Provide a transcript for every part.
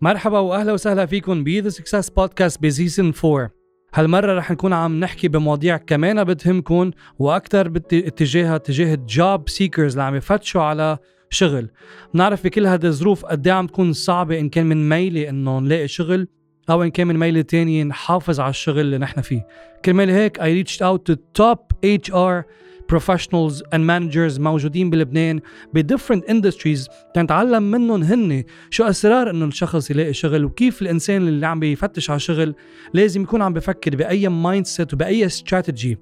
مرحبا واهلا وسهلا فيكم ب The Success Podcast ب season 4 هالمرة رح نكون عم نحكي بمواضيع كمان بتهمكم وأكثر باتجاهها اتجاه ال job seekers اللي عم يفتشوا على شغل. بنعرف بكل هذه الظروف قد إيه عم تكون صعبة إن كان من ميلة انه نلاقي شغل أو إن كان من ميلة تانية نحافظ على الشغل اللي نحن فيه. كرمال هيك I reached out to top HR professionals and managers موجودين بلبنان ب different industries تنتعلم منهم هن شو أسرار انه الشخص يلاقي شغل وكيف الإنسان اللي عم بيفتش على شغل لازم يكون عم بفكر بأي mindset وبأي استراتيجي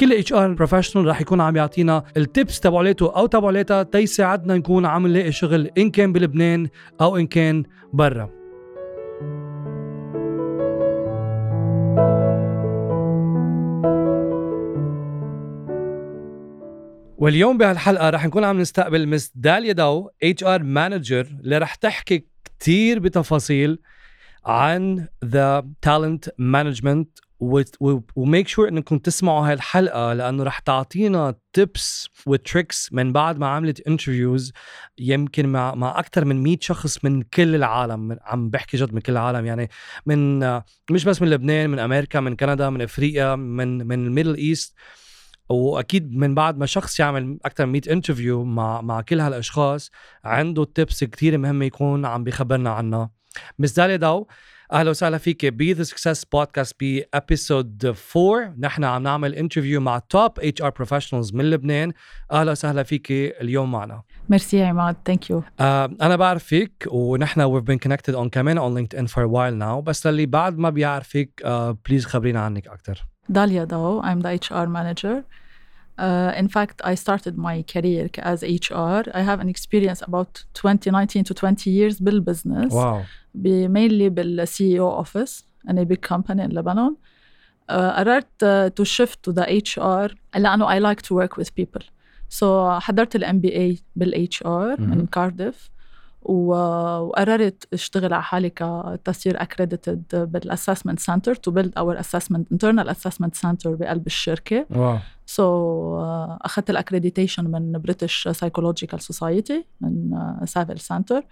كل HR professional رح يكون عم يعطينا ال tips تبعولته أو تبعولتها تيساعدنا نكون عم نلاقي شغل إن كان بلبنان أو إن كان برا. واليوم بهالحلقة رح نكون عم نستقبل Miss داليا داو HR manager اللي رح تحكي كثير بتفاصيل عن the talent management و make sure إنكم تسمعوا هاي الحلقة لأنه رح تعطينا tips و tricks من بعد ما عملت interviews يمكن مع مع أكثر من 100 شخص من كل العالم عم بحكي جد من كل العالم يعني من مش بس من لبنان من أمريكا من كندا من أفريقيا من من ال Middle East. وأكيد من بعد ما شخص يعمل أكثر من 100 interview مع مع كل هالأشخاص عنده tips كثير مهمه يكون عم بيخبرنا عنها Miss داليا داو أهلا وسهلا فيك بي The Success Podcast ب episode 4 نحن عم نعمل interview مع top HR professionals من لبنان. أهلا وسهلا فيك اليوم معنا. ميرسي عماد thank you أنا بعرفك ونحن we've been connected on كمان on LinkedIn for a while now بس للي بعد ما بيعرفك please uh, خبرينا عنك أكثر Dalia Dao. I'm the HR manager. Uh, in fact, I started my career as HR. I have an experience about 20, 19 to 20 years build business. Wow. Be mainly the CEO office in a big company in Lebanon. Uh, قررت uh, to shift to the HR لأنه I like to work with people. So حضرت ال MBA بال HR mm-hmm. من كارديف وقررت اشتغل على حالي كتصير accredited بال assessment center to build our assessment internal assessment center بقلب الشركة. wow. so so, uh, أخذت ال accreditation من British Psychological Society من سافل uh, center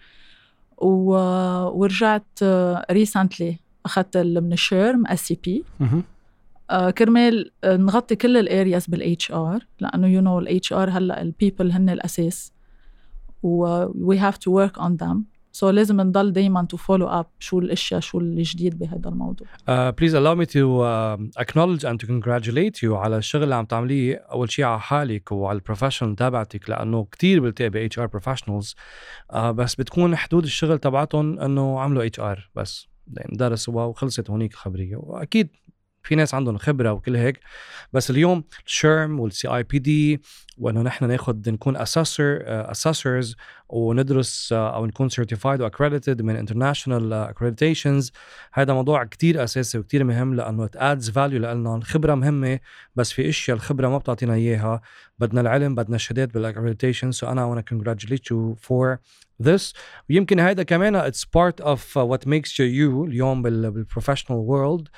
ورجعت recently uh, أخذت من ال SHRM-SCP كرمال نغطي كل ال areas بال HR لأنه يو نو الاتش ار هلأ ال people هن الأساس. و we have to work on them. so لازم نضل دايما to follow up شو الأشياء شو الجديد بهذا الموضوع. Uh, please allow me to uh, acknowledge and you على الشغل اللي عم تعمليه. أول شيء على حالك وعلى ال professional تبعتك لأنه كثير بلتقي HR professionals بس بتكون حدود الشغل تبعتهم إنه عملوا HR بس. يعني درسوا وخلصت هونيك الخبريه وأكيد في ناس عندهم خبرة وكل هيك. بس اليوم ال SHRM وال CIPD وإنه نحن ناخذ نكون assessor assessors وندرس آه، أو نكون certified و accredited من international accreditations هذا موضوع كتير أساسي وكتير مهم لأنه adds value لنا الخبرة مهمة بس في إشياء الخبرة ما بتعطينا إياها. بدنا العلم بدنا الشهادات بال accreditation so أنا وأنا congratulate you for this. ويمكن هذا كمان it's part of what makes you اليوم بال professional world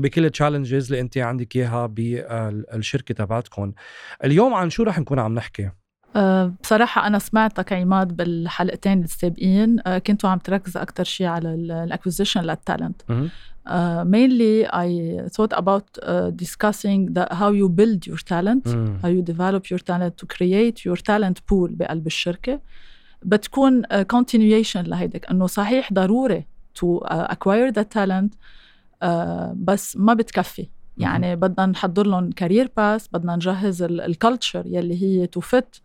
بكل ال challenges اللي انت عندك اياها بالشركة تبعتكم اليوم عن شو رح نكون عم نحكي؟ أه بصراحة أنا سمعتك عماد بالحلقتين السابقين. أه كنتوا عم تركز أكثر شيء على ال acquisition لل talent Uh, mainly I thought about uh, discussing the, how you build your talent, mm. how you develop your talent to create your talent pool بقلب الشركة. بتكون continuation لهيدك إنه صحيح ضروري to acquire the talent بس ما بتكفي. يعني بدنا نحضر لهم career path بدنا نجهز ال culture يلي هي to fit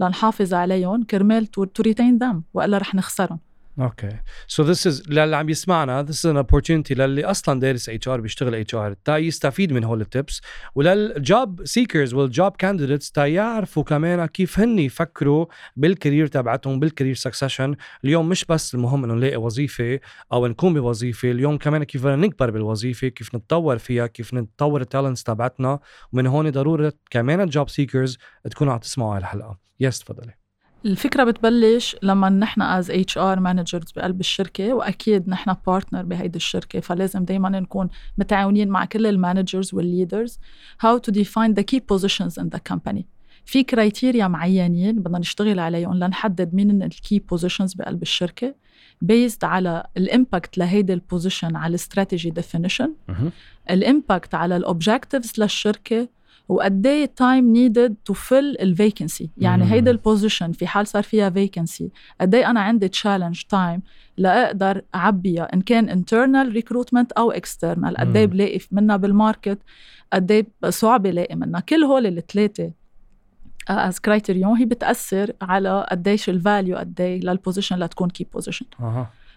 لنحافظ عليهم كرمال to retain them وإلا رح نخسرهم. okay so this is للي عم يسمعنا this is an opportunity للي أصلا دارس اتش ار بيشتغل اتش ار تا يستفيد من هول ال tips ولل job seekers وال job candidates تا يعرفوا كمان كيف هن يفكروا بال career تبعتهم بال career succession اليوم مش بس المهم إنه نلاقي وظيفة أو نكون بوظيفة اليوم كمان كيف بدنا نكبر بالوظيفة كيف نتطور فيها كيف نتطور ال talents تبعتنا. ومن هون ضرورة كمان ال job seekers تكونوا عم تسمعوا هالحلقة. yes تفضلي. الفكرة بتبلش لما نحن as HR managers بقلب الشركة وأكيد نحن partner بهيدي الشركة فلازم دائما نكون متعاونين مع كل ال managers وال leaders how to define the key positions in the company. في criteria معينين بدنا نشتغل عليهم لنحدد مين ال key positions بقلب الشركة based على ال impact لهيدي ال position على ال strategy definition ال impact على ال objectives للشركة وقد إيه time needed to fill ال vacancy يعني هيدا ال position في حال صار فيها vacancy قد إيه أنا عندي challenge time لأقدر اعبيها إن كان internal recruitment أو external قد إيه بلاقي منها بال market قد إيه صعب ألاقي منها كل هول الثلاثة as criterion هي بتأثر على قديش ال value قد إيه لل position لتكون key position.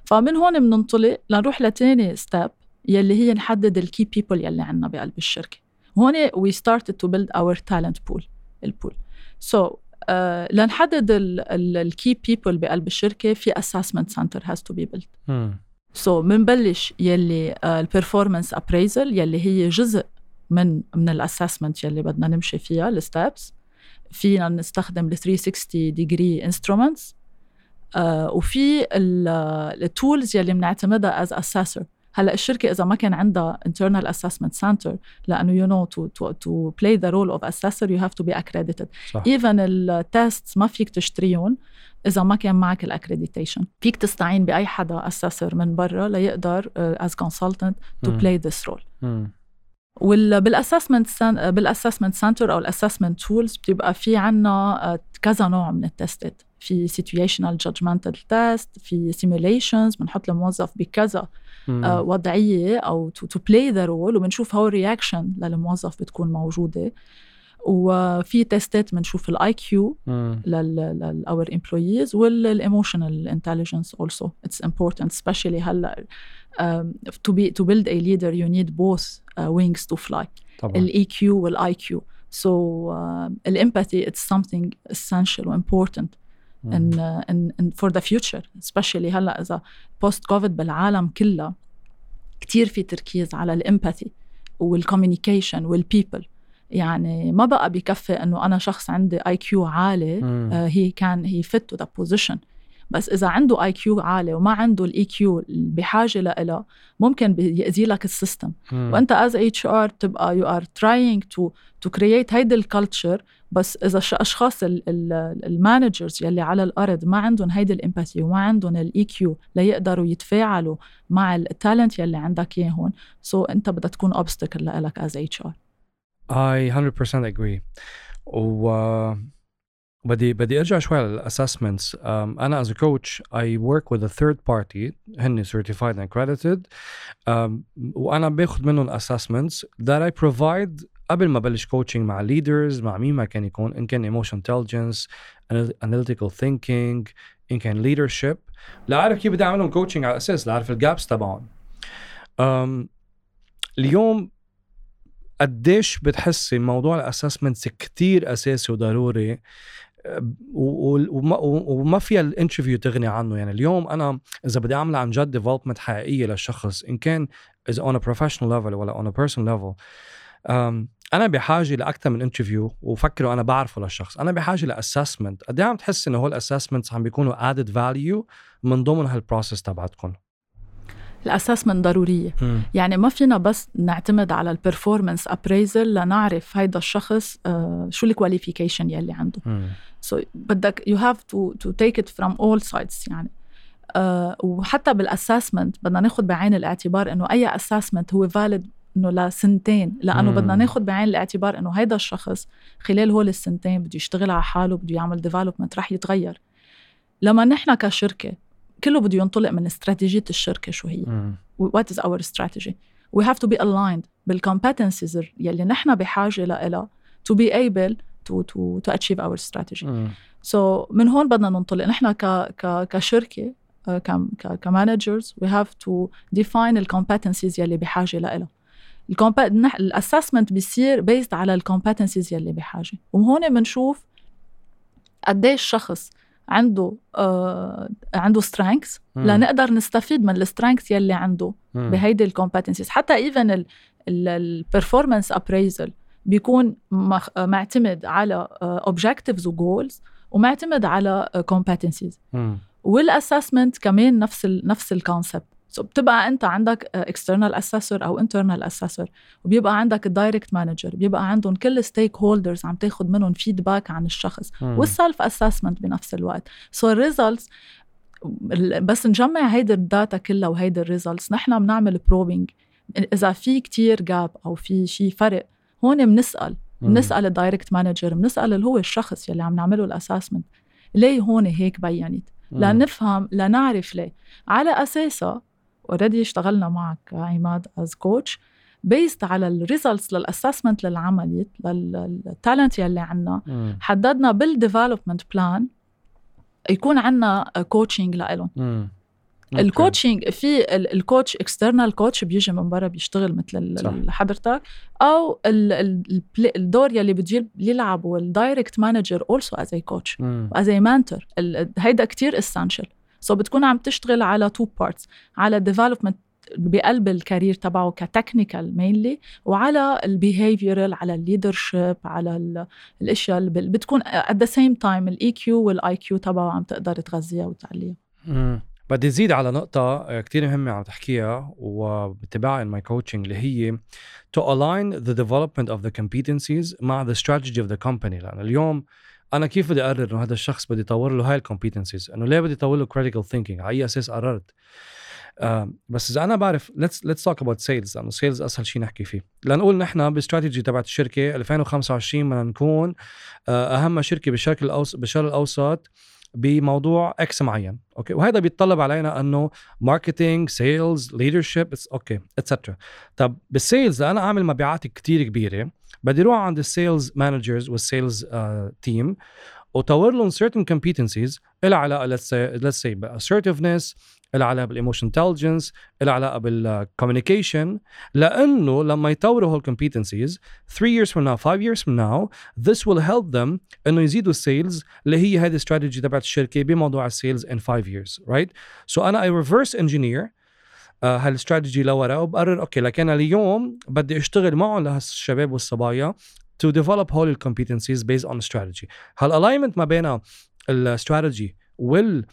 فمن هون بننطلق لنروح لتاني step يلي هي نحدد ال key people يلي عندنا بقلب الشركة. هون we started to build our talent pool ال pool so uh, لنحدد ال key people بقلب الشركة في assessment center has to be built. so بنبلش يلي ال performance uh, appraisal يلي هي جزء من من ال assessment يلي بدنا نمشي فيها ال steps فينا نستخدم ال 360 degree instruments وفي ال tools يلي بنعتمدها as assessor هلأ الشركة إذا ما كان عندها internal assessment center لأنه you know to to to play the role of assessor you have to be accredited صح. even ال test ما فيك تشتريهم إذا ما كان معك ال accreditation فيك تستعين بأي حدا assessor من برا ليقدر uh, as consultant to م. play this role م. وبال assessment بال assessment center أو ال assessment tools بتبقى في عنا كذا نوع من ال testات في situational judgmental test في simulations بنحط الموظف بكذا آه وضعية أو to, to play the role وبنشوف هو ال reaction للموظف بتكون موجودة. وفي testات بنشوف ال IQ ل our employees وال emotional intelligence also it's important specially هلأ be to build a leader you need both uh, wings to fly. ال IQ وال EQ uh, ال empathy it's something essential important. In, uh, in, in for the future especially هلأ إذا post COVID بالعالم كلها كتير في تركيز على ال empathy وال communication وال people يعني ما بقى بكفي إنه أنا شخص عندي IQ عالي he can he fit to the position بس إذا عنده IQ عالي وما عنده ال EQ بحاجة لها ممكن ياذي لك ال system. وأنت as HR تبقى you are trying to to create هيدي ال culture بس إذا الاشخاص ال managers يلي على الأرض ما عندهم هيدي ال empathy وما عندهم ال EQ ليقدروا يتفاعلوا مع ال talent يلي عندك اياهم so so أنت بدها تكون obstacle لك as HR I 100% agree. و بدي بدي ارجع شوي على ال assessments um, أنا as coach I work with third party هن and accredited. Um, وأنا باخذ منهم assessments that I provide قبل ما بلش coaching مع leaders مع مين ما كان يكون. إن كان emotion intelligence analytical thinking إن كان leadership. لأعرف كيف بدي أعملهم coaching على أساس لأعرف ال gaps تبعهم. Um, اليوم قديش بتحسي موضوع ال assessments كتير أساسي وضروري؟ وما, فيها ال interview تغني عنه. يعني اليوم أنا إذا بدي أعمل عن جد development حقيقية للشخص إن كان إذا on professional level ولا on personal level أنا بحاجة لأكثر من interview وفكرة أنا بعرفه للشخص. أنا بحاجة ل assessment. قد إيه عم تحس إنه هول ال assessments عم بيكونوا added value من ضمن هال process تبعتكم؟ ال assessment ضرورية. م. يعني ما فينا بس نعتمد على ال performance appraisal لنعرف هيدا الشخص uh, شو ال qualification يلي عنده. so so, بدك you have to to take it from all sides يعني. uh, وحتى بال assessment بدنا ناخذ بعين الاعتبار إنه أي assessment هو valid إنه لسنتين لأنه مم. بدنا ناخذ بعين الاعتبار إنه هيدا الشخص خلال هول السنتين بده يشتغل على حاله بده يعمل development رح يتغير. لما نحن كشركة كله بده ينطلق من استراتيجية الشركة شو هي. what is our strategy we have to be aligned بال competencies يلي نحن بحاجة لها to be able to to to achieve our strategy so من هون بدنا ننطلق. نحن ك ك كشركة ك managers we have to define ال competencies يلي بحاجة لها ال assessment بيصير based على ال competencies يلي بحاجة. وهون بنشوف قديش شخص عنده آه عنده strengths لنقدر نستفيد من ال strengths يلي عنده بهيدي ال competencies حتى even ال performance appraisal بيكون معتمد على objectives و goals ومعتمد على competencies وال assessment كمان نفس ال نفس ال concept so so بتبقى انت عندك external assessor أو internal assessor وبيبقى عندك ال direct manager بيبقى عندهم كل stakeholders عم تاخذ منهم feedback عن الشخص وال self assessment بنفس الوقت. so so ال results بس نجمع هيدي ال data كلها وهيدي ال results نحن بنعمل probing إذا في كتير gap أو في شيء فرق هون بنسأل بنسأل ال direct manager بنسأل اللي هو الشخص يلي عم نعمله ال assessment ليه هون هيك بينت؟ لنفهم لنعرف ليه. على اساسها already اشتغلنا معك عماد as coach based على ال results لل assessment اللي عملت لل talent يلي عنا. حددنا بال development plan يكون عنا coaching لهم ال coaching في ال coach external coach بيجي من برا بيشتغل مثل حضرتك. أو الدور يلي بده يلعبه ال direct manager also as a coach as a mentor هيدا كتير essential so so بتكون عم تشتغل على two parts على development بقلب ال career تبعه ك technical mainly وعلى ال behavioral على ال leadership على الأشياء اللي بتكون at the same time ال IQ وال EQ تبعه عم تقدر تغذيها وتعليها. بدي زيد على نقطة آه، كتير مهمة عم تحكيها وبتبعها in my coaching اللي هي to align the development of the competencies مع the strategy of the company. لأن اليوم أنا كيف بدي أقرر إنه هذا الشخص بدي أطور له هاي الكومبيتنسيز إنه ليه بدي أطور له critical thinking على أي أساس قررت؟ آه بس إذا أنا بعرف let's let's talk about sales. لأنه sales أسهل شيء نحكي فيه. لنقول نحن باستراتيجي تبعت الشركة 2025 بدنا نكون آه أهم شركة بالشرق الأوسط بالشرق الأوسط بموضوع X معين. okay؟ وهذا بيتطلب علينا إنه marketing sales leadership okay etcetera طب بال sales أنا أعمل مبيعات كتير كبيرة. بدي أروح عند ال sales managers وال sales team وطور لهم certain competencies لها علاقة let's say assertiveness لها علاقة بال emotion intelligence لها علاقة بال communication لأنه لما يطوروا هول competencies 3 years from now 5 years from now this will help them إنه يزيدوا ال sales اللي هي هذه الاستراتيجي تبعت الشركة بموضوع ال sales in 5 years right so أنا reverse engineer uh, هالاستراتيجي لورا وبقرر okay لكن اليوم بدي أشتغل معهم لهالشباب والصبايا to develop هول competencies based on strategy. هال alignment ما بين الاستراتيجي وال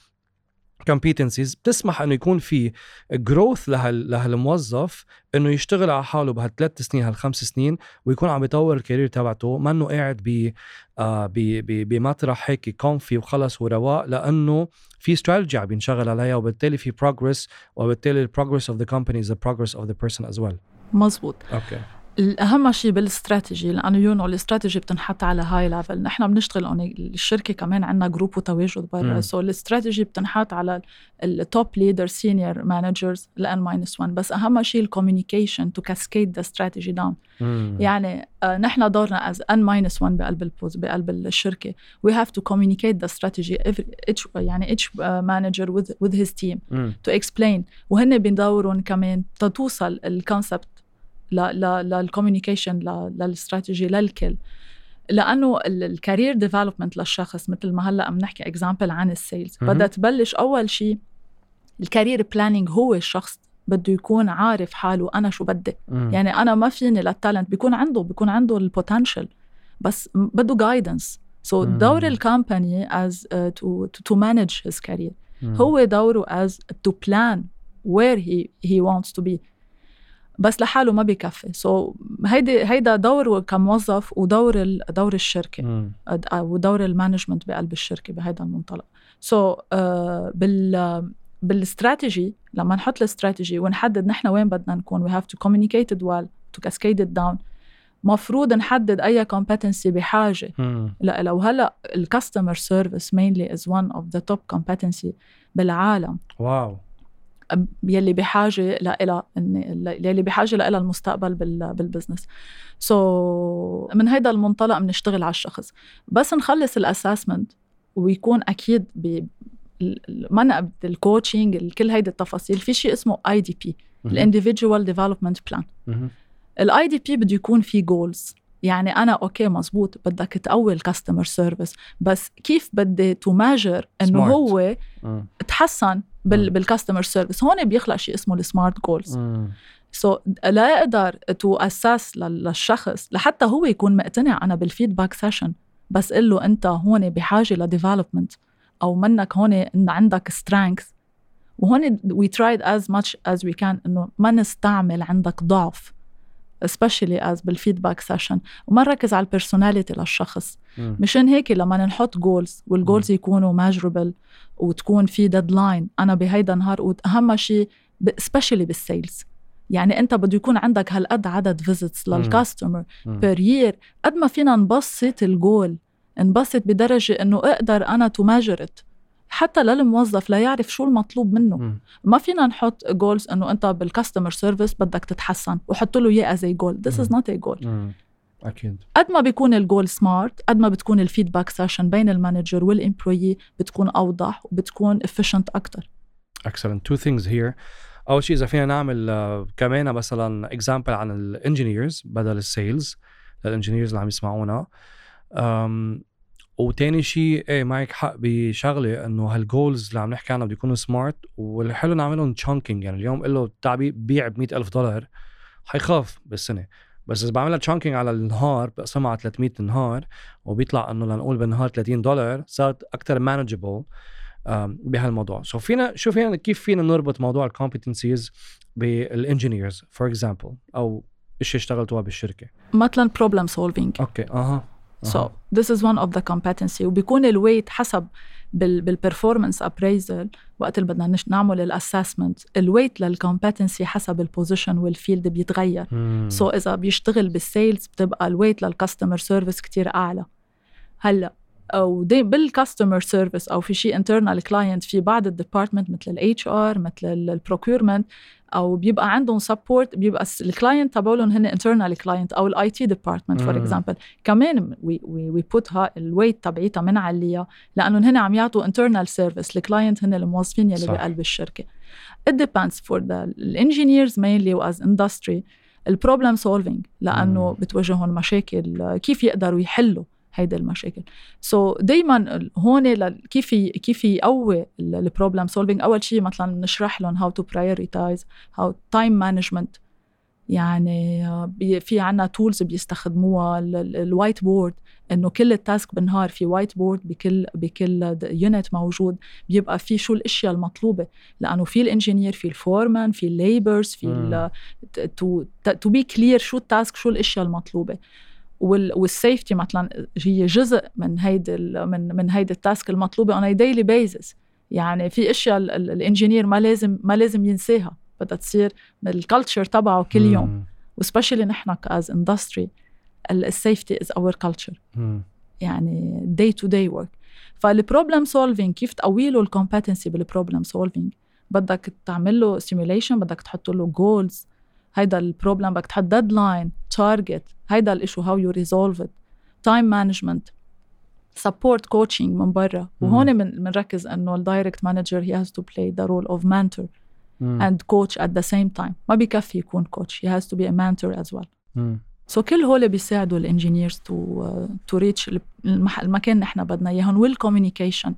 competencies بتسمح إنه يكون في growth لهال لهالموظف إنه يشتغل على حاله بهالثلاث سنين هالخمس سنين ويكون عم يطور ال career تبعته ما انه قاعد ب آه بمطرح هيك comfy وخلص ورواق لأنه في استراتيجي عم ينشغل عليها وبالتالي في progress وبالتالي ال progress of the company is the progress of the person as well مزبوط. okay الأهم شيء بالاستراتيجي لأنه you know الاستراتيجي بتنحط على high level نحن بنشتغل on الشركة كمان عندنا group وتواجد برا. so الاستراتيجي بتنحط على ال top leader senior managers ال N minus 1 بس أهم شيء ال communication to cascade the strategy down يعني آه نحن دورنا as N minus 1 بقلب البوز بقلب الشركة. we have to communicate the strategy يعني each manager with with his team to explain وهن بيدورون كمان تتوصل ال concept لل communication للاستراتيجي للكل لأنه ال career development للشخص مثل ما هلأ عم نحكي example عن ال sales بدها تبلش أول شيء ال career planning هو الشخص بده يكون عارف حاله أنا شو بدي. يعني أنا ما فيني لل talent بيكون عنده بيكون عنده ال potential بس بده guidance so دور ال company is to to manage his career هو دوره is to plan where he he wants to be بس لحاله ما بيكفي. so, هيدي هيدا دور كموظف ودور دور الشركة ودور ال management بقلب الشركة بهيدا المنطلق. so, uh, بال بالاستراتيجي لما نحط الاستراتيجي ونحدد نحن وين بدنا نكون we have to communicate it well to cascade it down. مفروض نحدد أي competency بحاجة. لا لو هلأ ال customer service mainly is one of the top competency بالعالم. wow. يلي بحاجة لها يلي بحاجة لها المستقبل بال business. so, من هيدا المنطلق بنشتغل على الشخص. بس نخلص ال assessment ويكون أكيد ب منع ال coaching كل هيدي التفاصيل. في شيء اسمه IDP ال individual development plan ال IDP بده يكون في goals يعني أنا okay مزبوط بدك تقوي ال customer service بس كيف بدي ت measure إنه هو تحسن بال customer service هون بيخلق شيء اسمه ال smart goals so لا يقدر to assess للشخص لحتى هو يكون مقتنع أنا بال feedback session بس قل له أنت هون بحاجة ل development أو منك هون عندك strength وهون we tried as much as we can إنه ما نستعمل عندك ضعف. Especially as بال feedback session وما نركز على ال personality للشخص. م. مشان هيك لما نحط goals وال goals يكونوا measurable وتكون في deadline أنا بهيدا النهار واهم شيء specially بال sales يعني أنت بده يكون عندك هالقد عدد visits لل customer per year قد ما فينا نبسط الجول نبسط بدرجة إنه أقدر أنا to measure it حتى للموظف لا يعرف شو المطلوب منه. م. ما فينا نحط goals إنه أنت بال customer service بدك تتحسن وحط له إياه از جول ذس از نوت ا جول أكيد. قد ما بيكون ال goal smart قد ما بتكون ال feedback session بين ال manager وال employee بتكون أوضح وبتكون efficient أكثر excellent. Two things here. أول شيء إذا فينا نعمل uh, كمان مثلا example عن ال engineers بدل ال sales لل engineers اللي عم يسمعونا. وتاني شيء إيه معك حق بشغلة إنه هال goals اللي عم نحكي عنها بده يكونوا smart والحلو نعملهم chunking يعني اليوم قل له تعبي بيع ب ألف دولار حيخاف بالسنة. بس إذا بعملها chunking على النهار بقسمها على 300 نهار وبيطلع إنه لنقول بالنهار 30 دولار صارت أكثر manageable بهالموضوع. so فينا شو فينا كيف فينا نربط موضوع ال competencies بال engineers for example أو إيش اشتغلتوها بالشركة. مثلا problem solving okay أها. so this is one of the competency. وبيكون ال weight حسب بال performance appraisal وقت اللي بدنا نعمل ال assessment ال weight لل competency حسب ال position وال field بيتغير. so إذا بيشتغل بال sales بتبقى ال weight لل customer service كتير أعلى. هلأ أو بال customer service أو في شيء internal client في بعض ال department مثل ال HR مثل ال procurement أو بيبقى عندهم support بيبقى ال client تبعولهم هن internal client أو ال IT department for example كمان we we put ها ال weight تبعيتها بنعليها لأنه هن عم يعطوا internal service ال client هن الموظفين يلي. بقلب الشركة. It depends for the engineers mainly as industry. ال problem solving لأنه بتواجههم مشاكل كيف يقدروا يحلوا. هيدي المشاكل. so دائما هون كيف كيف يقوي ال problem solving أول شيء مثلا نشرح لهم how to prioritize how time management يعني في عنا tools بيستخدموها. ال white board إنه كل ال task بالنهار في white board بكل بكل unit موجود. بيبقى في شو الأشياء المطلوبة. لأنه في ال engineer في ال foreman في ال labors في to to be clear شو ال task شو الأشياء المطلوبة. وال safety مثلا هي جزء من هيدي من من هيدي ال task المطلوبة on daily basis يعني في أشياء ال engineer ما لازم ما لازم ينساها. بدها تصير ال culture تبعه كل يوم. و specially نحن as industry ال safety is our culture يعني day to day work فال problem solving كيف تقوي له ال competency بال problem solving بدك تعمل له simulation بدك تحط له goals هيدا ال problem بدك تحط deadline target هيدا ال issue how you resolve it time management support coaching من برا. وهون بنركز إنه ال direct manager he has to play the role of mentor and coach at the same time ما بكفي يكون coach he has to be a mentor as well so كل هول بيساعدوا ال engineers to to reach المكان نحن بدنا اياهم وال communication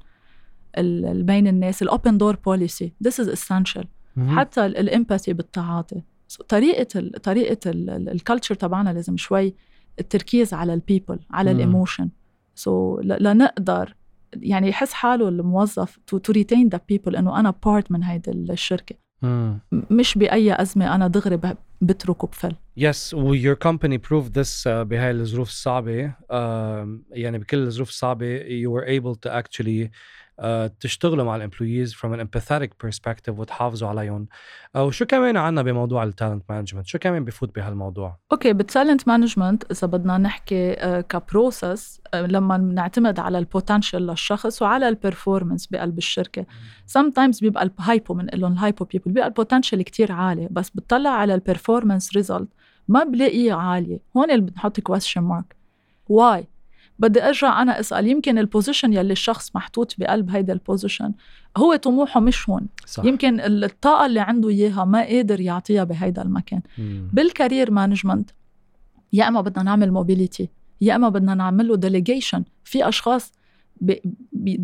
بين الناس ال open door policy this is essential حتى ال empathy بالتعاطي. طريقة ال طريقة ال culture تبعنا لازم شوي التركيز على ال people على ال emotion so, لنقدر يعني يحس حاله الموظف to to retain the people إنه أنا part من هيدي الشركة. مم. مش بأي أزمة أنا دغري بترك وبفل yes your company proved this بهاي الظروف الصعبة؟ uh, يعني بكل الظروف الصعبة you were able to actually آه، تشتغلوا مع ال employees from an empathetic perspective وتحافظوا عليهم. آه، وشو كمان عنا بموضوع ال talent management شو كمان بفوت بهالموضوع؟ okay بال talent management إذا بدنا نحكي آه، ك process لما نعتمد على ال potential للشخص وعلى ال performance بقلب الشركة. sometimes بيبقى ال hipo من لهم ال hipo people بيبقى ال potential كتير عالي بس بتطلع على ال performance result ما بلاقيها عاليه هون اللي بنحط question mark why بدي أرجع أنا أسأل يمكن ال position يلي الشخص محطوط بقلب هيدا ال position هو طموحه مش هون صح. يمكن الطاقة اللي عنده إياها ما قادر يعطيها بهيدا المكان مم. بال career management يا إما بدنا نعمل mobility يا إما بدنا نعمل له delegation في أشخاص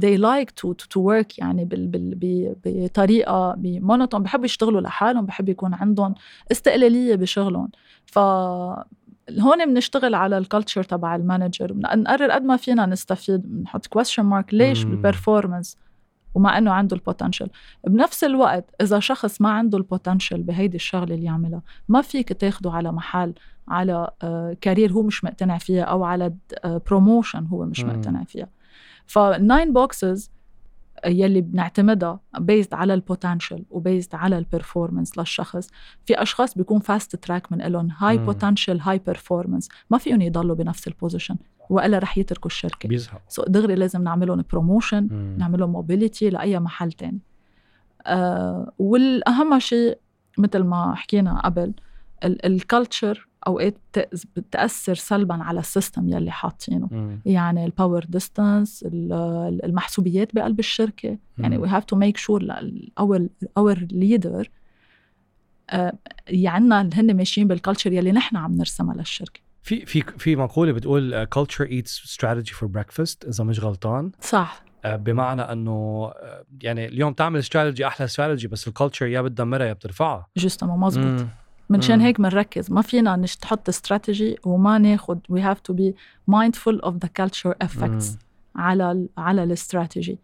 they like to to, to work يعني بال بال بطريقة ب monotone بحبوا يشتغلوا لحالهم بحب يكون عندهم استقلالية بشغلهم ف هون بنشتغل على ال culture تبع ال manager نقرر قد ما فينا نستفيد بنحط question mark ليش ال performance ومع إنه عنده ال potential بنفس الوقت إذا شخص ما عنده ال potential بهيدي الشغلة اللي يعملها ما فيك تاخده على محل على career هو مش مقتنع فيها أو على promotion هو مش مقتنع فيها. فال nine boxes يلي بنعتمدها based على ال potential و based على ال performance للشخص. في أشخاص بيكون fast track من لهم high potential high performance ما فيهم يضلوا بنفس ال position وإلا رح يتركوا الشركة. بيزهقوا so دغري لازم نعمل لهم promotion نعمل لهم mobility لأي محل تاني. آه والأهم شيء مثل ما حكينا قبل ال culture أوقات بتأثر سلبا على ال system يلي حاطينه. يعني ال power distance المحسوبيات بقلب الشركة. يعني we have to make sure our our leader يعني هن ماشيين بال culture يلي نحن عم نرسمها للشركة. في في في مقولة بتقول culture eats strategy for breakfast إذا مش غلطان. صح. uh, بمعنى إنه uh, يعني اليوم تعمل استراتيجي أحلى استراتيجي بس ال culture يا بتدمرها يا بترفعها. justement مزبوط. منشان هيك بنركز ما فينا نش تحط استراتيجي وما ناخذ we have to be mindful of the culture effects على ال على ال strategy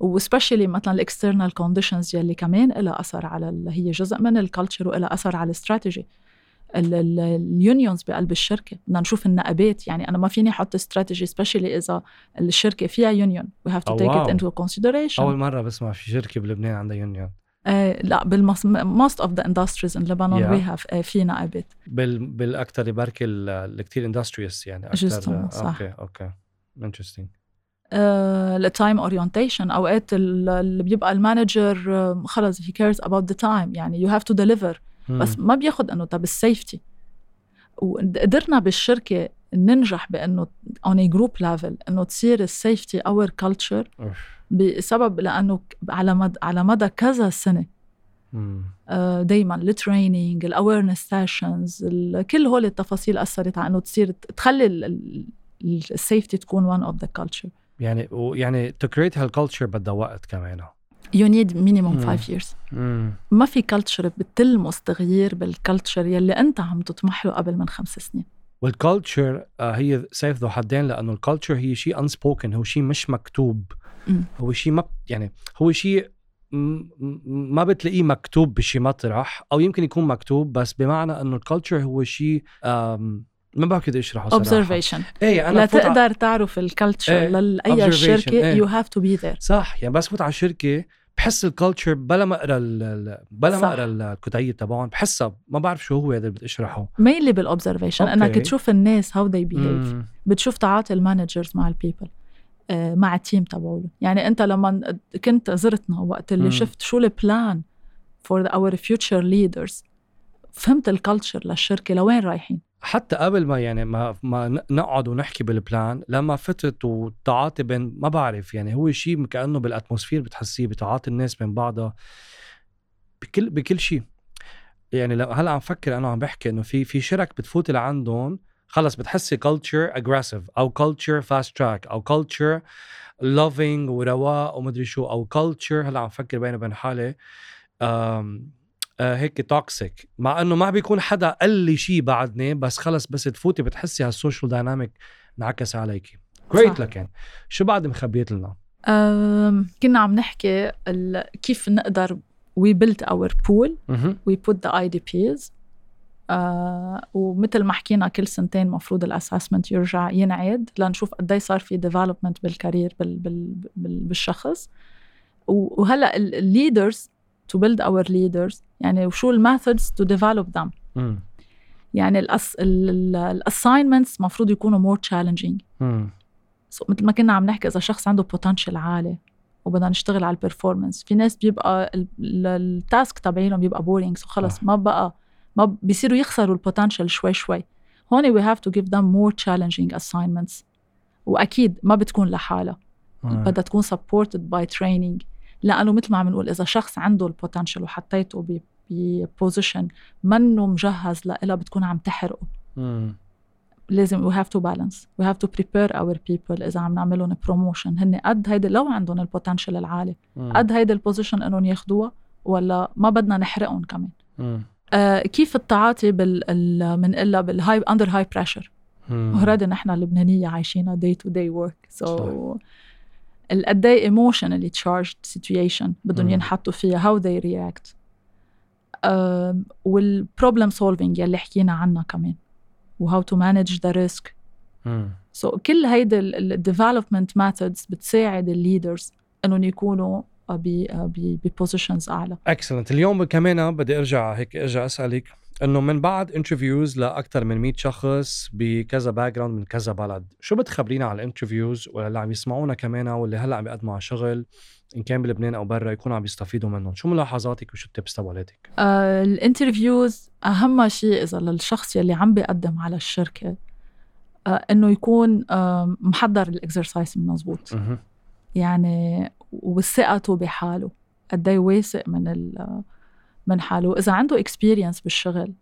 و specially مثلا ال external conditions يلي كمان لها أثر على هي جزء من ال culture ولها أثر على ال strategy ال unions بقلب الشركة. بدنا نشوف النقابات يعني أنا ما فيني أحط strategy specially إذا الشركة فيها union we have to take it into consideration أول مرة بسمع في شركة بلبنان عندها union لا بال most of the industries in لبنان we have في نقابات بال بالأكثر بركي اللي كثير industries يعني أكثر صح. okay okay interesting ال time orientation أوقات اللي بيبقى ال manager خلص he cares about the time يعني you have to deliver بس ما بياخد إنه طب ال safety وقدرنا بالشركة ننجح بأنه on group level إنه تصير ال safety our culture بسبب لأنه على مدى على مدى كذا سنة. دائما ال training ال awareness sessions كل هول التفاصيل أثرت على إنه تصير تخلي ال safety تكون one of the culture يعني يعني to create هال culture بدها وقت كمان. you need minimum 5 years ما في culture بتلمس تغيير بال culture يلي أنت عم تطمح له قبل من خمس سنين. وال culture آه هي سيف ذو حدين لأنه ال culture هي شيء unspoken هو شيء مش مكتوب. هو شيء ما يعني هو شيء ما بتلاقيه مكتوب بشي مطرح أو يمكن يكون مكتوب بس بمعنى إنه ال culture هو شيء ما بعرف كيف أشرحه صراحة. observation إيه أنا لا تقدر ع... تعرف ال culture إيه لاي شركة you have to be there صح يعني بس فوت على الشركة بحس ال culture بلا ما أقرأ بلا ما أقرأ الكتيب تبعهم بحسها ما بعرف شو هو هذا اللي بدي أشرحه. mainly بال observation إنك تشوف الناس how they behave بتشوف تعاطي ال managers مع ال people آه مع ال team تبعوله. يعني أنت لما كنت زرتنا وقت اللي مم. شفت شو ال plan for our future leaders فهمت ال culture للشركة لوين رايحين؟ حتى قبل ما يعني ما ما نقعد ونحكي بال plan لما فتت والتعاطي بين ما بعرف يعني هو شيء كأنه بال atmosphere بتحسيه بتعاطي الناس بين بعضها بكل بكل شيء يعني هلأ عم فكر أنا عم بحكي إنه في في شرك بتفوتي لعندهم خلص بتحسي culture aggressive أو culture fast track أو culture laughing ورواق ومدري شو أو culture هلأ عم فكر بيني وبين حالي هيك toxic مع إنه ما بيكون حدا قال لي شيء بعدني بس خلص بس تفوتي بتحسي هال social dynamic انعكس عليكي. جريت لكن شو بعد مخبيت لنا؟ كنا عم نحكي كيف نقدر we build our pool we put the IDPs ومثل ما حكينا كل سنتين مفروض ال assessment يرجع ينعاد لنشوف قد صار في development بال career بال بال بال بالشخص. وهلأ ال leaders to build our leaders يعني وشو ال methods to develop them. م. يعني ال assignments المفروض يكونوا more challenging. so مثل ما كنا عم نحكي إذا شخص عنده potential عالي وبدنا نشتغل على ال performance في ناس بيبقى ال task تبعينهم بيبقى boring so خلص ما بقى ما بيصيروا يخسروا ال potential شوي شوي. هون we have to give them more challenging assignments. وأكيد ما بتكون لحالها. بدها تكون supported by training. لأنه مثل ما عم نقول إذا شخص عنده ال potential وحطيته ب position منه مجهز لها بتكون عم تحرقه. لازم we have to balance we have to prepare our people إذا عم نعمل لهم promotion هن قد هيدي لو عندهم ال potential العالي. قد هيدي ال position إنهم ياخذوها ولا ما بدنا نحرقهم كمان. آه كيف التعاطي بال بنقلها بال high under high pressure already نحن اللبنانية عايشينها day to day work so قد إيه emotionally charged situation بدهم ينحطوا فيها how they react وال problem solving يلي حكينا عنها كمان و how to manage the risk so كل هيدي ال development methods بتساعد ال leaders إنهم يكونوا ب positions أعلى. excellent اليوم كمان بدي أرجع هيك ارجع أسألك إنه من بعد interviews لأكثر من 100 شخص بكذا background من كذا بلد شو بتخبرينا على ال interviews ولا اللي عم يسمعونا كمان واللي هلأ عم يقدموا على شغل؟ إن كان بلبنان أو برا يكونوا عم يستفيدوا منهم. شو ملاحظاتك وشو ال tips تبعولاتك؟ آه ال interviews أهم شيء إذا للشخص يلي عم بيقدم على الشركة آه إنه يكون آه محضر ال exercise مزبوط يعني وثقته بحاله. قد إيه واثق من من حاله. اذا عنده experience بالشغل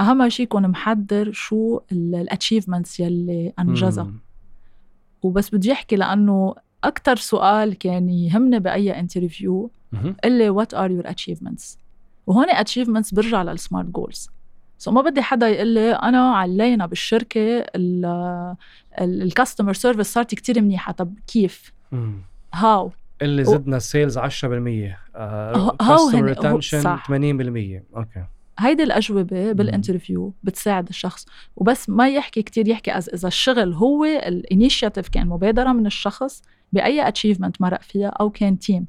أهم شيء يكون محضر شو ال achievements يلي أنجزها. وبس بدي أحكي لأنه أكثر سؤال كان يهمني بأي interview اللي what are your achievements وهون achievements برجع لل SMART goals so ما بدي حدا يقول لي أنا علينا بالشركة ال customer service صارت كتير منيحة. طب كيف؟ how اللي زدنا ال sales 10% customer retention 80% okay. هيدي الأجوبة بال interview بتساعد الشخص. وبس ما يحكي كتير يحكي إذا الشغل هو ال initiative كان مبادرة من الشخص بأي achievement مرق فيها أو كان team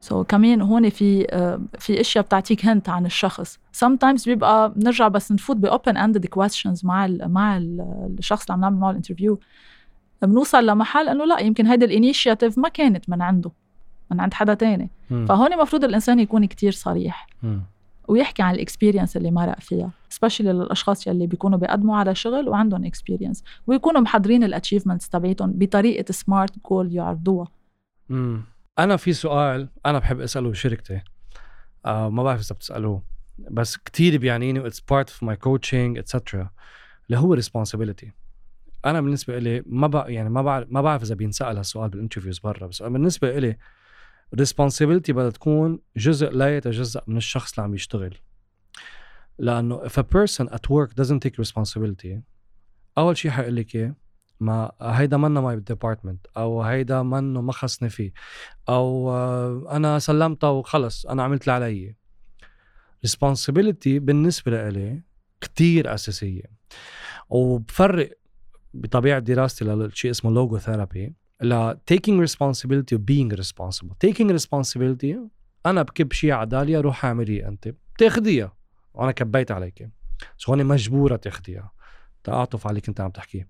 so so, كمان هون في uh, في أشياء بتعطيك hint عن الشخص. Sometimes بيبقى بنرجع بس نفوت ب open ended questions مع ال مع ال الشخص اللي عم نعمل معه ال interview بنوصل لمحل إنه لا يمكن هيدي ال initiative ما كانت من عنده من عند حدا تاني. م. فهون المفروض الإنسان يكون كتير صريح. م. ويحكي عن ال experience اللي مرق فيها specially للأشخاص يلي بيكونوا بيقدموا على شغل وعندهم experience ويكونوا محضرين ال achievements تبعيتهم بطريقة SMART goal يعرضوها. امم أنا في سؤال أنا بحب أسأله بشركتي آه ما بعرف إذا بتسألوه بس كتير بيعنيني it's part of my coaching etcetera اللي هو responsibility أنا بالنسبة لي ما بقى يعني ما بعرف ما بعرف إذا بينسأل هالسؤال بال interviews برا بس بالنسبة لي responsibility بدها تكون جزء لا يتجزأ من الشخص اللي عم يشتغل. لأنه if a person at work doesn't take responsibility أول شيء حيقول لك إيه؟ ما هيدا منا my department أو هيدا منه ما خصني فيه أو آه، أنا سلمتها وخلص أنا عملت اللي علي. responsibility بالنسبة لإلي كتير أساسية. وبفرق بطبيعة دراستي لشيء اسمه logotherapy ل taking responsibility و being responsible. Taking responsibility أنا بكب شيء على داليا روح اعمليه أنت. بتاخديها وأنا كبيت عليك. so هون مجبورة تاخديها تعاطف عليك أنت عم تحكيه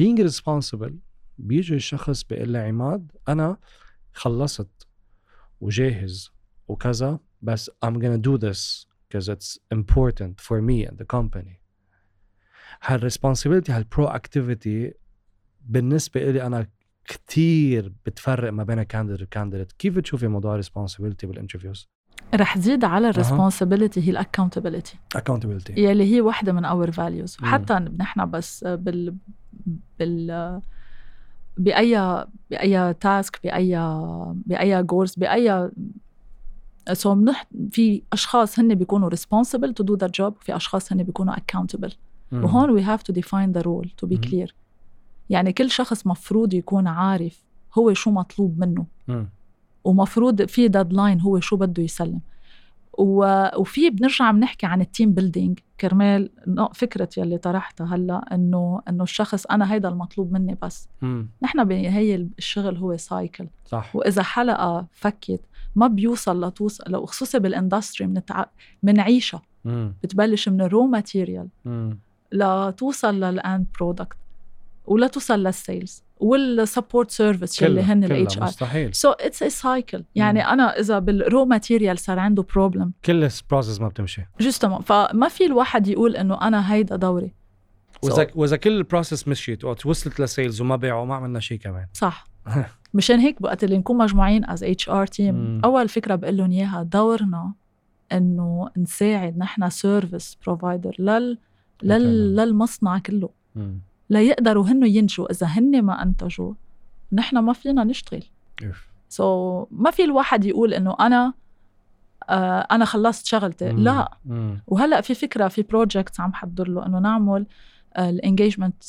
being responsible بيجي الشخص بيقول لي عماد أنا خلصت وجاهز وكذا بس I'm gonna do this because it's important for me and the company. هال responsibility هال approach بالنسبة لي أنا كتير بتفرق ما بين candidate و candidate كيف بتشوفي موضوع ال responsibility بال interviews رح زيد على ال responsibility هي ال accountability accountability يلي هي وحدة من our values حتى نحن بس بال بال بأي بأي task بأي بأي goals بأي so في أشخاص هن بيكونوا responsible to do the job وفي أشخاص هن بيكونوا accountable. وهون we have to define the role to be clear. يعني كل شخص مفروض يكون عارف هو شو مطلوب منه. م. ومفروض في deadline هو شو بده يسلم. وفي بنرجع بنحكي عن ال team building كرمال فكرة يلي طرحتها هلأ انه إنه الشخص أنا هيدا المطلوب مني بس. نحن بنهاية الشغل هو cycle صح. وإذا حلقة فكت ما بيوصل لتوصل لو خصوصي بال industry منتع... منعيشها بتبلش من ال raw material لتوصل لل end product ولا توصل لل sales وال support service اللي هن ال HR مستحيل. so it's a cycle يعني أنا إذا بال raw material صار عنده problem كل ال process ما بتمشي. justement فما في الواحد يقول إنه أنا هيدا دوري. واذا so. وإذا كل ال process مشيت وصلت ل sales وما باعوا ما عملنا شيء كمان. صح. مشان هيك وقت اللي نكون مجموعين as HR team أول فكرة بقول لهم إياها دورنا إنه نساعد نحن service provider لل لل للمصنع كله. مم. ليقدروا هن ينشوا إذا هن ما أنتجوا. نحن ما فينا نشتغل. so, ما في الواحد يقول إنه أنا آه أنا خلصت شغلتي. مم. لا. مم. وهلأ في فكرة في project عم حضر له إنه نعمل ال engagement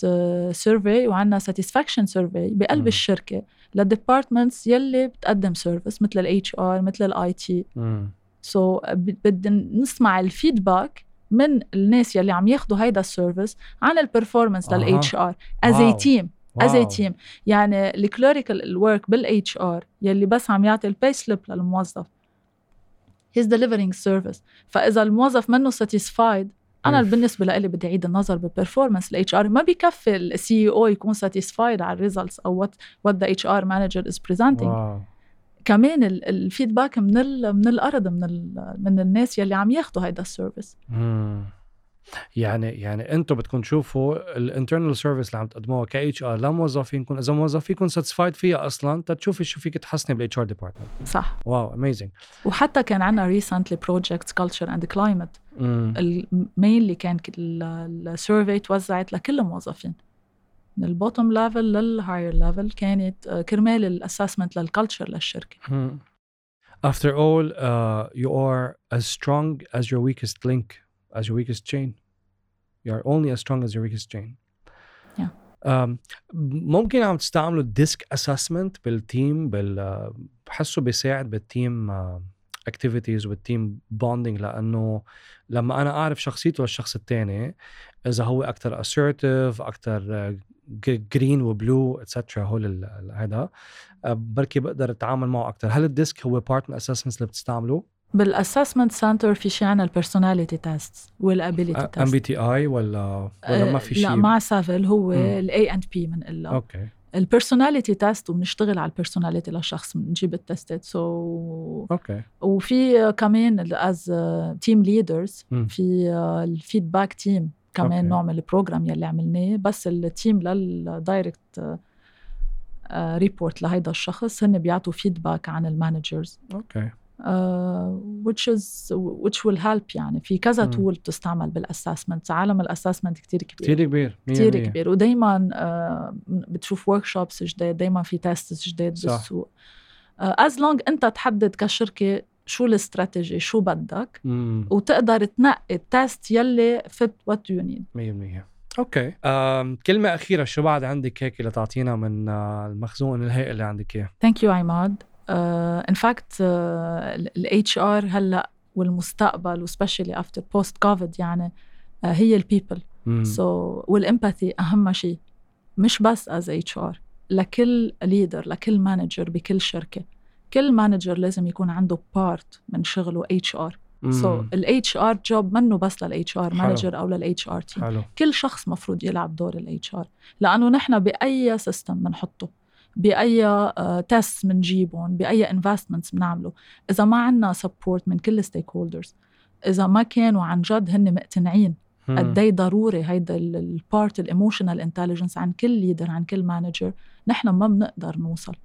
survey وعندنا satisfaction survey بقلب مم. الشركة لل departments يلي بتقدم service مثل ال HR مثل ال IT so بدنا نسمع ال feedback من الناس يلي عم ياخذوا هيدا ال service عن ال performance لل HR as a team as a team يعني ال clerical ال work بال HR يلي بس عم يعطي ال pay slip للموظف. he's delivering service فإذا الموظف منه satisfied أنا off. بالنسبة لي بدي اعيد النظر بال performance ال HR ما بكفي ال CEO يكون satisfied على ال results أو what what the HR manager is presenting كمان ال feedback من من الأرض من من الناس يلي عم ياخذوا هيدا ال service. يعني يعني أنتم بدكم تشوفوا ال internal service اللي عم تقدموها ك HR لموظفينكم إذا موظفيكم satisfied فيها أصلا تتشوفي شو فيك تحسني بال HR department صح. wow amazing وحتى كان عندنا recently project culture and climate ال mainly كان ال survey توزعت لكل الموظفين. من ال bottom level لل higher level كانت آه، كرمال ال assessment لل culture للشركة After all, uh, you are as strong as your weakest link, as your weakest chain. You are only as strong as your weakest chain. Yeah. Um, ممكن عم تستعملوا DISC assessment بال team بال بحسه بيساعد بال team activities وال team bonding لأنه لما أنا أعرف شخصيته للشخص الثاني إذا هو أكثر assertive أكثر green و blue et cetera هول هذا آه، بركي بقدر أتعامل معه أكثر هل ال DISC هو part من ال assessments اللي بتستعملو بال assessment center في شيء عنا ال personality test وال ability test MB TI ولا ولا ما في شيء لا مع Saville هو ال A and B من okay. ال personality تيست وبنشتغل على البيرسوناليتي للشخص بنجيب التستات so... okay. وفي كمان as team leaders في ال feedback team كمان نوع من ال program يلي عملناه بس ال team لل direct report لهيدا الشخص هن بيعطوا feedback عن ال managers. okay. Uh, which is which will help يعني. في كذا tool بتستعمل بال assessment عالم ال assessment كتير كبير. كتير كبير. كتير كبير. ودايما uh, بتشوف workshops جداد دايما في test جداد بالسوق. as uh, long انت تحدد كشركة شو الاستراتيجي؟ شو بدك؟ مم. وتقدر تنقي التست يلي fit what you need 100% okay. كلمة أخيرة شو بعد عندك هيك لتعطينا من آه، المخزون الهائل اللي عندك إياه؟ thank you عماد in fact ال HR هلأ والمستقبل و specially after post COVID يعني uh, هي ال people so, وال empathy أهم شيء مش بس as HR لكل leader لكل manager بكل شركة. كل manager لازم يكون عنده part من شغله HR so ال HR job منه بس لل HR manager أو لل HR team كل شخص مفروض يلعب دور ال HR لأنه نحن بأي system بنحطه بأي test بنجيبهم بأي investments بنعمله إذا ما عندنا support من كل stakeholders إذا ما كانوا عن جد هن مقتنعين قد إيه ضروري هيدا ال part ال emotional intelligence عن كل leader عن كل manager نحن ما بنقدر نوصل.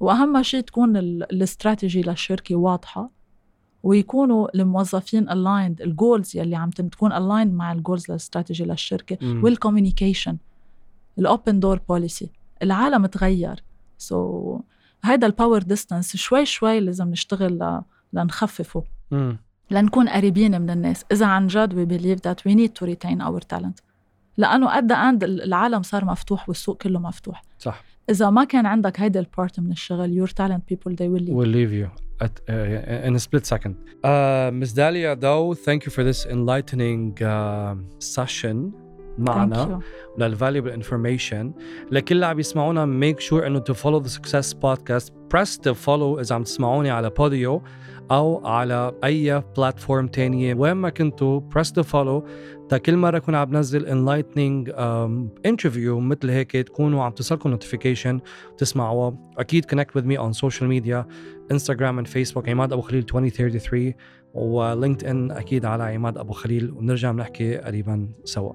وأهم شيء تكون الاستراتيجي للشركة واضحة ويكونوا الموظفين aligned ال goals يلي عم تكون aligned مع ال goals لل strategy للشركة وال communication ال open door policy العالم تغير. so so, هيدا ال power distance شوي شوي لازم نشتغل لنخففه. لنكون قريبين من الناس. إذا عن جد we believe that we need to retain our talent. لأنه the end العالم صار مفتوح والسوق كله مفتوح. صح. إذا ما كان عندك هيدا ال part من الشغل your talent people they will leave. Will leave you at, uh, in a split second. Uh, Ms. Dalia though thank you for this enlightening uh, session معنا. لل valuable information لكل اللي عم يسمعونا make sure إنه to follow the success podcast press to follow إذا عم تسمعوني على بوديو أو على أي platform تانية. وين ما كنتوا press to follow تا كل مرة كون عم بنزل enlightening interview مثل هيك تكونوا عم تصلكم notification تسمعوها أكيد connect with me on social media انستغرام and فيسبوك عماد أبو خليل 2033 ولينكد ان أكيد على عماد أبو خليل. ونرجع بنحكي قريبا سوا.